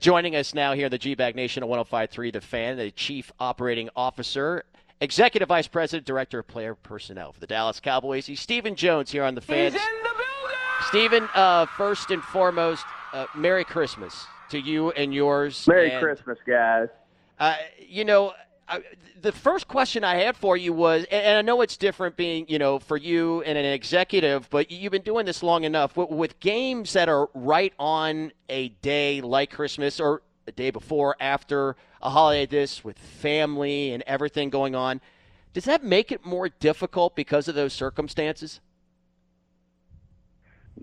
Joining us now here in the G Bag Nation on 105.3 The Fan, the Chief Operating Officer, Executive Vice President, Director of Player Personnel for the Dallas Cowboys. He's Stephen Jones here on the Fans. He's in the building! Stephen, uh, first and foremost, uh, Merry Christmas to you and yours. Merry and, Christmas, guys. Uh, you know, I, the first question I had for you was, and I know it's different being, you know, for you and an executive, but you've been doing this long enough with, with games that are right on a day like Christmas or a day before, after a holiday this, with family and everything going on. Does that make it more difficult because of those circumstances?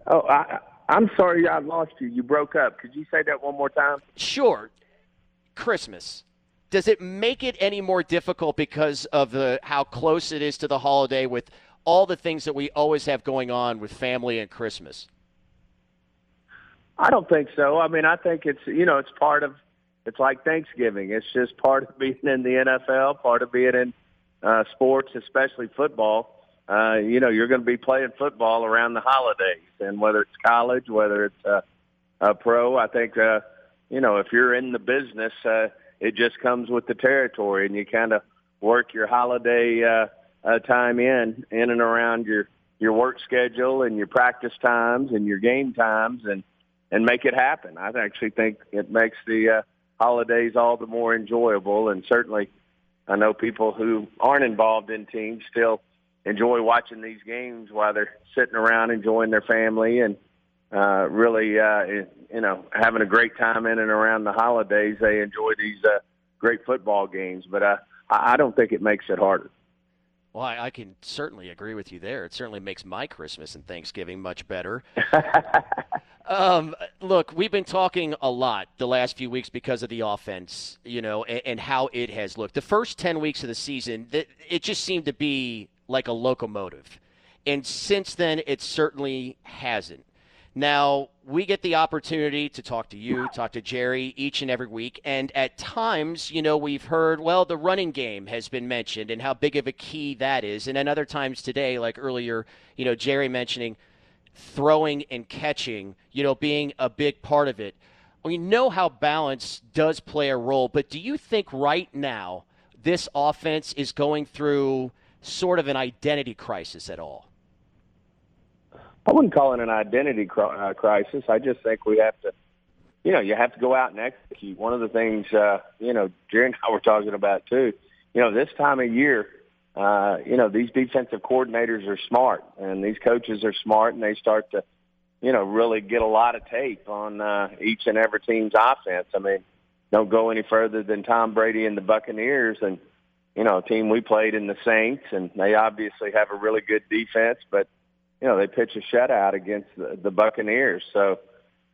Oh, I, I'm sorry I lost you. You broke up. Could you say that one more time? Sure. Christmas does it make it any more difficult because of the how close it is to the holiday with all the things that we always have going on with family and Christmas? I don't think so. I mean, I think it's you know it's part of it's like Thanksgiving. It's just part of being in the NFL, part of being in uh, sports, especially football. Uh, you know, you're going to be playing football around the holidays, and whether it's college, whether it's uh, a pro, I think uh, you know if you're in the business. Uh, it just comes with the territory, and you kind of work your holiday uh, uh, time in in and around your your work schedule and your practice times and your game times, and and make it happen. I actually think it makes the uh, holidays all the more enjoyable, and certainly, I know people who aren't involved in teams still enjoy watching these games while they're sitting around enjoying their family and uh, really, uh, you know, having a great time in and around the holidays. They enjoy these uh, great football games, but uh, I don't think it makes it harder. Well, I, I can certainly agree with you there. It certainly makes my Christmas and Thanksgiving much better. um, look, we've been talking a lot the last few weeks because of the offense, you know, and, and how it has looked. The first 10 weeks of the season, it just seemed to be like a locomotive. And since then, it certainly hasn't. Now, we get the opportunity to talk to you, talk to Jerry each and every week. And at times, you know, we've heard, well, the running game has been mentioned and how big of a key that is. And then other times today, like earlier, you know, Jerry mentioning throwing and catching, you know, being a big part of it. We know how balance does play a role, but do you think right now this offense is going through sort of an identity crisis at all? I wouldn't call it an identity uh, crisis. I just think we have to, you know, you have to go out and execute. One of the things, uh, you know, Jerry and I were talking about too. You know, this time of year, uh, you know, these defensive coordinators are smart, and these coaches are smart, and they start to, you know, really get a lot of tape on uh, each and every team's offense. I mean, don't go any further than Tom Brady and the Buccaneers, and you know, a team we played in the Saints, and they obviously have a really good defense, but you know, they pitch a shutout against the, the Buccaneers. So,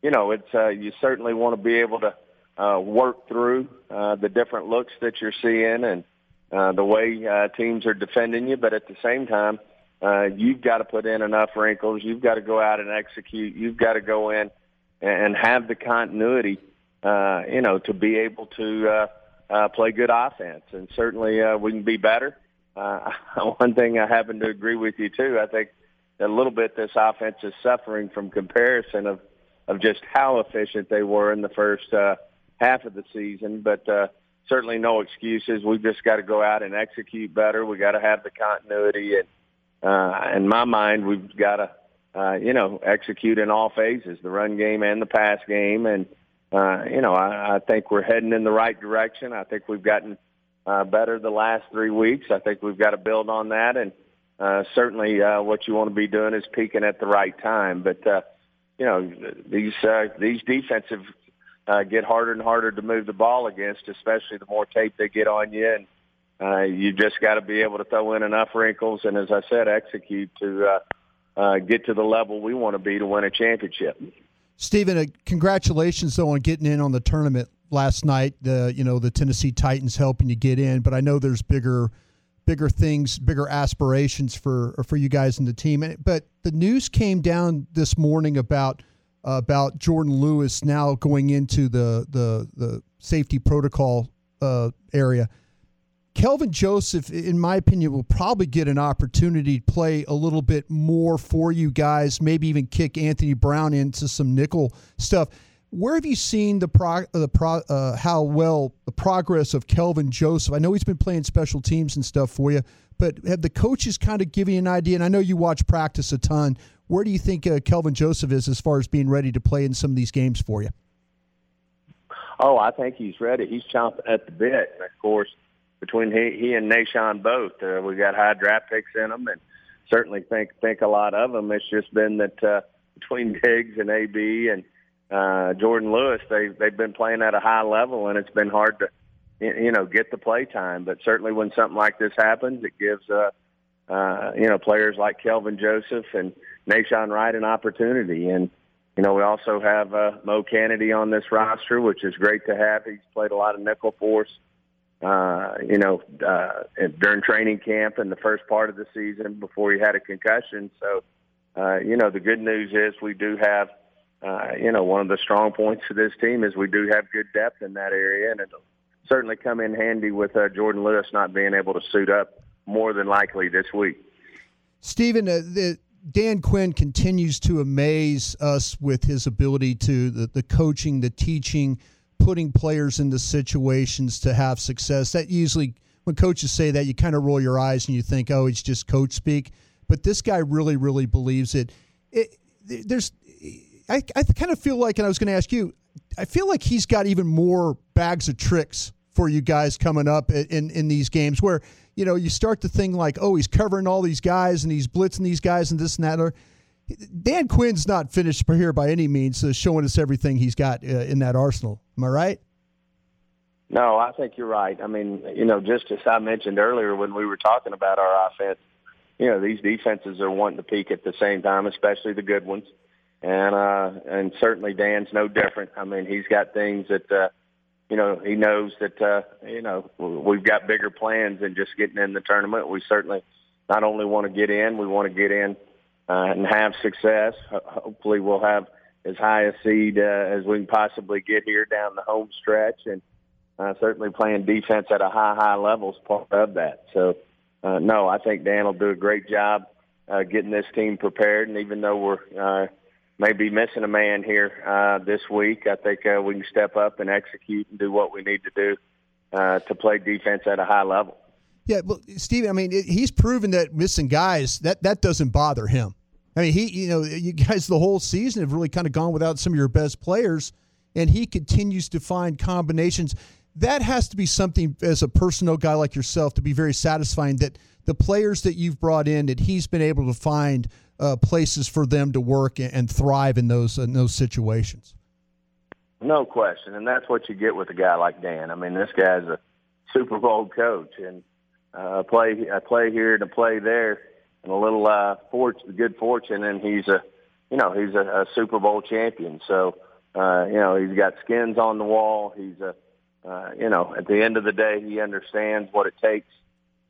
you know, it's uh, you certainly want to be able to uh, work through uh, the different looks that you're seeing and uh, the way uh, teams are defending you. But at the same time, uh, you've got to put in enough wrinkles. You've got to go out and execute. You've got to go in and have the continuity, uh, you know, to be able to uh, uh, play good offense. And certainly uh, we can be better. Uh, one thing I happen to agree with you too. I think a little bit this offense is suffering from comparison of of just how efficient they were in the first uh, half of the season. But uh, certainly no excuses. We've just got to go out and execute better. We got to have the continuity, and uh, in my mind, we've got to uh, you know execute in all phases, the run game and the pass game, and uh, you know I, I think we're heading in the right direction. I think we've gotten uh, better the last three weeks. I think we've got to build on that and uh, certainly uh, what you want to be doing is peaking at the right time. But uh, you know these uh, these defensive uh, get harder and harder to move the ball against, especially the more tape they get on you, and uh, you just got to be able to throw in enough wrinkles and, as I said, execute to uh, uh, get to the level we want to be to win a championship. Stephen, uh, congratulations though on getting in on the tournament last night. The you know the Tennessee Titans helping you get in, but I know there's bigger bigger things, bigger aspirations for for you guys in the team. But the news came down this morning about uh, about Jourdan Lewis now going into the the the safety protocol uh, area. Kelvin Joseph, in my opinion, will probably get an opportunity to play a little bit more for you guys. Maybe even kick Anthony Brown into some nickel stuff. Where have you seen the pro, the pro, uh, how well the progress of Kelvin Joseph? I know he's been playing special teams and stuff for you, but have the coaches kind of given you an idea? And I know you watch practice a ton. Where do you think uh, Kelvin Joseph is as far as being ready to play in some of these games for you? Oh, I think he's ready. He's chomping at the bit. And of course, between he, he and Nahshon both, uh, we got high draft picks in them, and certainly think think a lot of them. It's just been that uh, between Diggs and AB and uh, Jourdan Lewis, they they've been playing at a high level, and it's been hard to you know get the play time. But certainly, when something like this happens, it gives uh, uh, you know players like Kelvin Joseph and Nahshon Wright an opportunity. And you know, we also have uh, Mo Canady on this roster, which is great to have. He's played a lot of nickel for us. Uh, you know, uh, during training camp and the first part of the season before he had a concussion. So, uh, you know, the good news is we do have uh, you know, one of the strong points of this team is we do have good depth in that area, and it'll certainly come in handy with uh, Jourdan Lewis not being able to suit up more than likely this week. Stephen, uh, the, Dan Quinn continues to amaze us with his ability to the, the coaching, the teaching, putting players into situations to have success. That usually, when coaches say that, you kind of roll your eyes and you think, oh, it's just coach speak. But this guy really, really believes it. it there's I, I kind of feel like, and I was going to ask you, I feel like he's got even more bags of tricks for you guys coming up in, in these games where, you know, you start to think like, oh, he's covering all these guys and he's blitzing these guys and this and that. Or, Dan Quinn's not finished here by any means, uh, showing us everything he's got uh, in that arsenal. Am I right? No, I think you're right. I mean, you know, just as I mentioned earlier when we were talking about our offense, you know, these defenses are wanting to peak at the same time, especially the good ones and uh, and certainly Dan's no different. I mean, he's got things that uh, you know he knows that uh, you know we've got bigger plans than just getting in the tournament. We certainly not only want to get in, we want to get in uh, and have success. Hopefully, we'll have as high a seed uh, as we can possibly get here down the home stretch, and uh, certainly playing defense at a high, high level is part of that. So, uh, no, I think Dan will do a great job uh, getting this team prepared, and even though we're uh, may be missing a man here uh, this week. I think uh, we can step up and execute and do what we need to do uh, to play defense at a high level. Yeah, well, Steve, I mean, he's proven that missing guys that that doesn't bother him. I mean, he, you know, you guys the whole season have really kind of gone without some of your best players, and he continues to find combinations. That has to be something as a personal guy like yourself to be very satisfying that the players that you've brought in that he's been able to find uh, places for them to work and thrive in those in those situations. No question, and that's what you get with a guy like Dan. I mean, this guy's a Super Bowl coach, and uh, play I play here and to play there, and a little uh, fortune, good fortune, and he's a, you know, he's a, a Super Bowl champion. So, uh, you know, he's got skins on the wall. He's a, uh, you know, at the end of the day, he understands what it takes,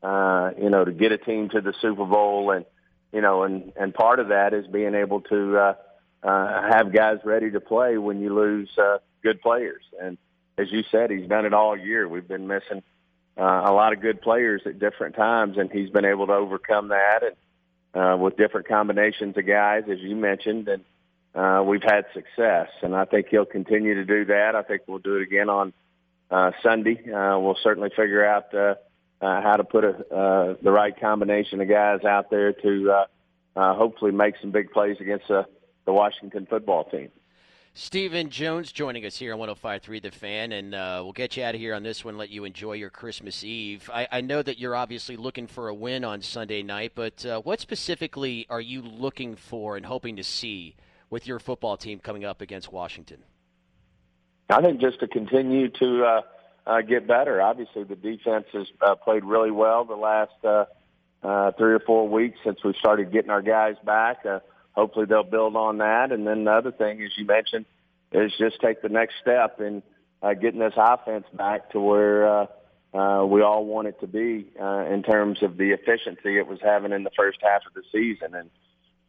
uh, you know, to get a team to the Super Bowl and you know, and and part of that is being able to uh, uh, have guys ready to play when you lose uh, good players. And as you said, he's done it all year. We've been missing uh, a lot of good players at different times, and he's been able to overcome that and uh, with different combinations of guys, as you mentioned, and uh, we've had success. And I think he'll continue to do that. I think we'll do it again on uh, Sunday. Uh, we'll certainly figure out. Uh, uh, how to put a, uh, the right combination of guys out there to uh, uh, hopefully make some big plays against uh, the Washington football team. Stephen Jones joining us here on 105.3 The Fan, and uh, we'll get you out of here on this one, let you enjoy your Christmas Eve. I, I know that you're obviously looking for a win on Sunday night, but uh, what specifically are you looking for and hoping to see with your football team coming up against Washington? I think just to continue to uh, uh, get better. Obviously, the defense has uh, played really well the last uh, uh, three or four weeks since we started getting our guys back. Uh, hopefully, they'll build on that. And then the other thing, as you mentioned, is just take the next step in uh, getting this offense back to where uh, uh, we all want it to be uh, in terms of the efficiency it was having in the first half of the season. And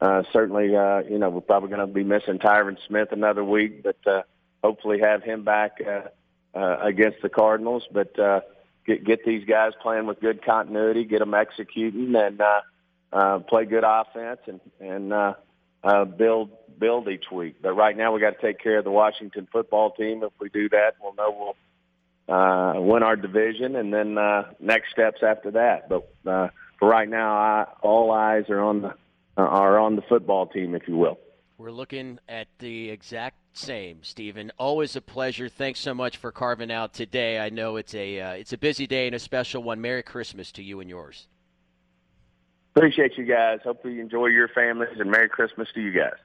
uh, certainly, uh, you know, we're probably going to be missing Tyron Smith another week, but uh, hopefully have him back. Uh, uh, against the Cardinals. But uh, get get these guys playing with good continuity, get them executing, and uh, uh, play good offense, and and uh, uh, build build each week. But right now, we got to take care of the Washington football team. If we do that, we'll know we'll uh, win our division, and then uh, next steps after that. But uh, for right now, I, all eyes are on the uh, are on the football team, if you will. We're looking at the exact same, Stephen. Always a pleasure. Thanks so much for carving out today. I know it's a uh, it's a busy day and a special one. Merry Christmas to you and yours. Appreciate you guys. Hopefully you enjoy your families and Merry Christmas to you guys.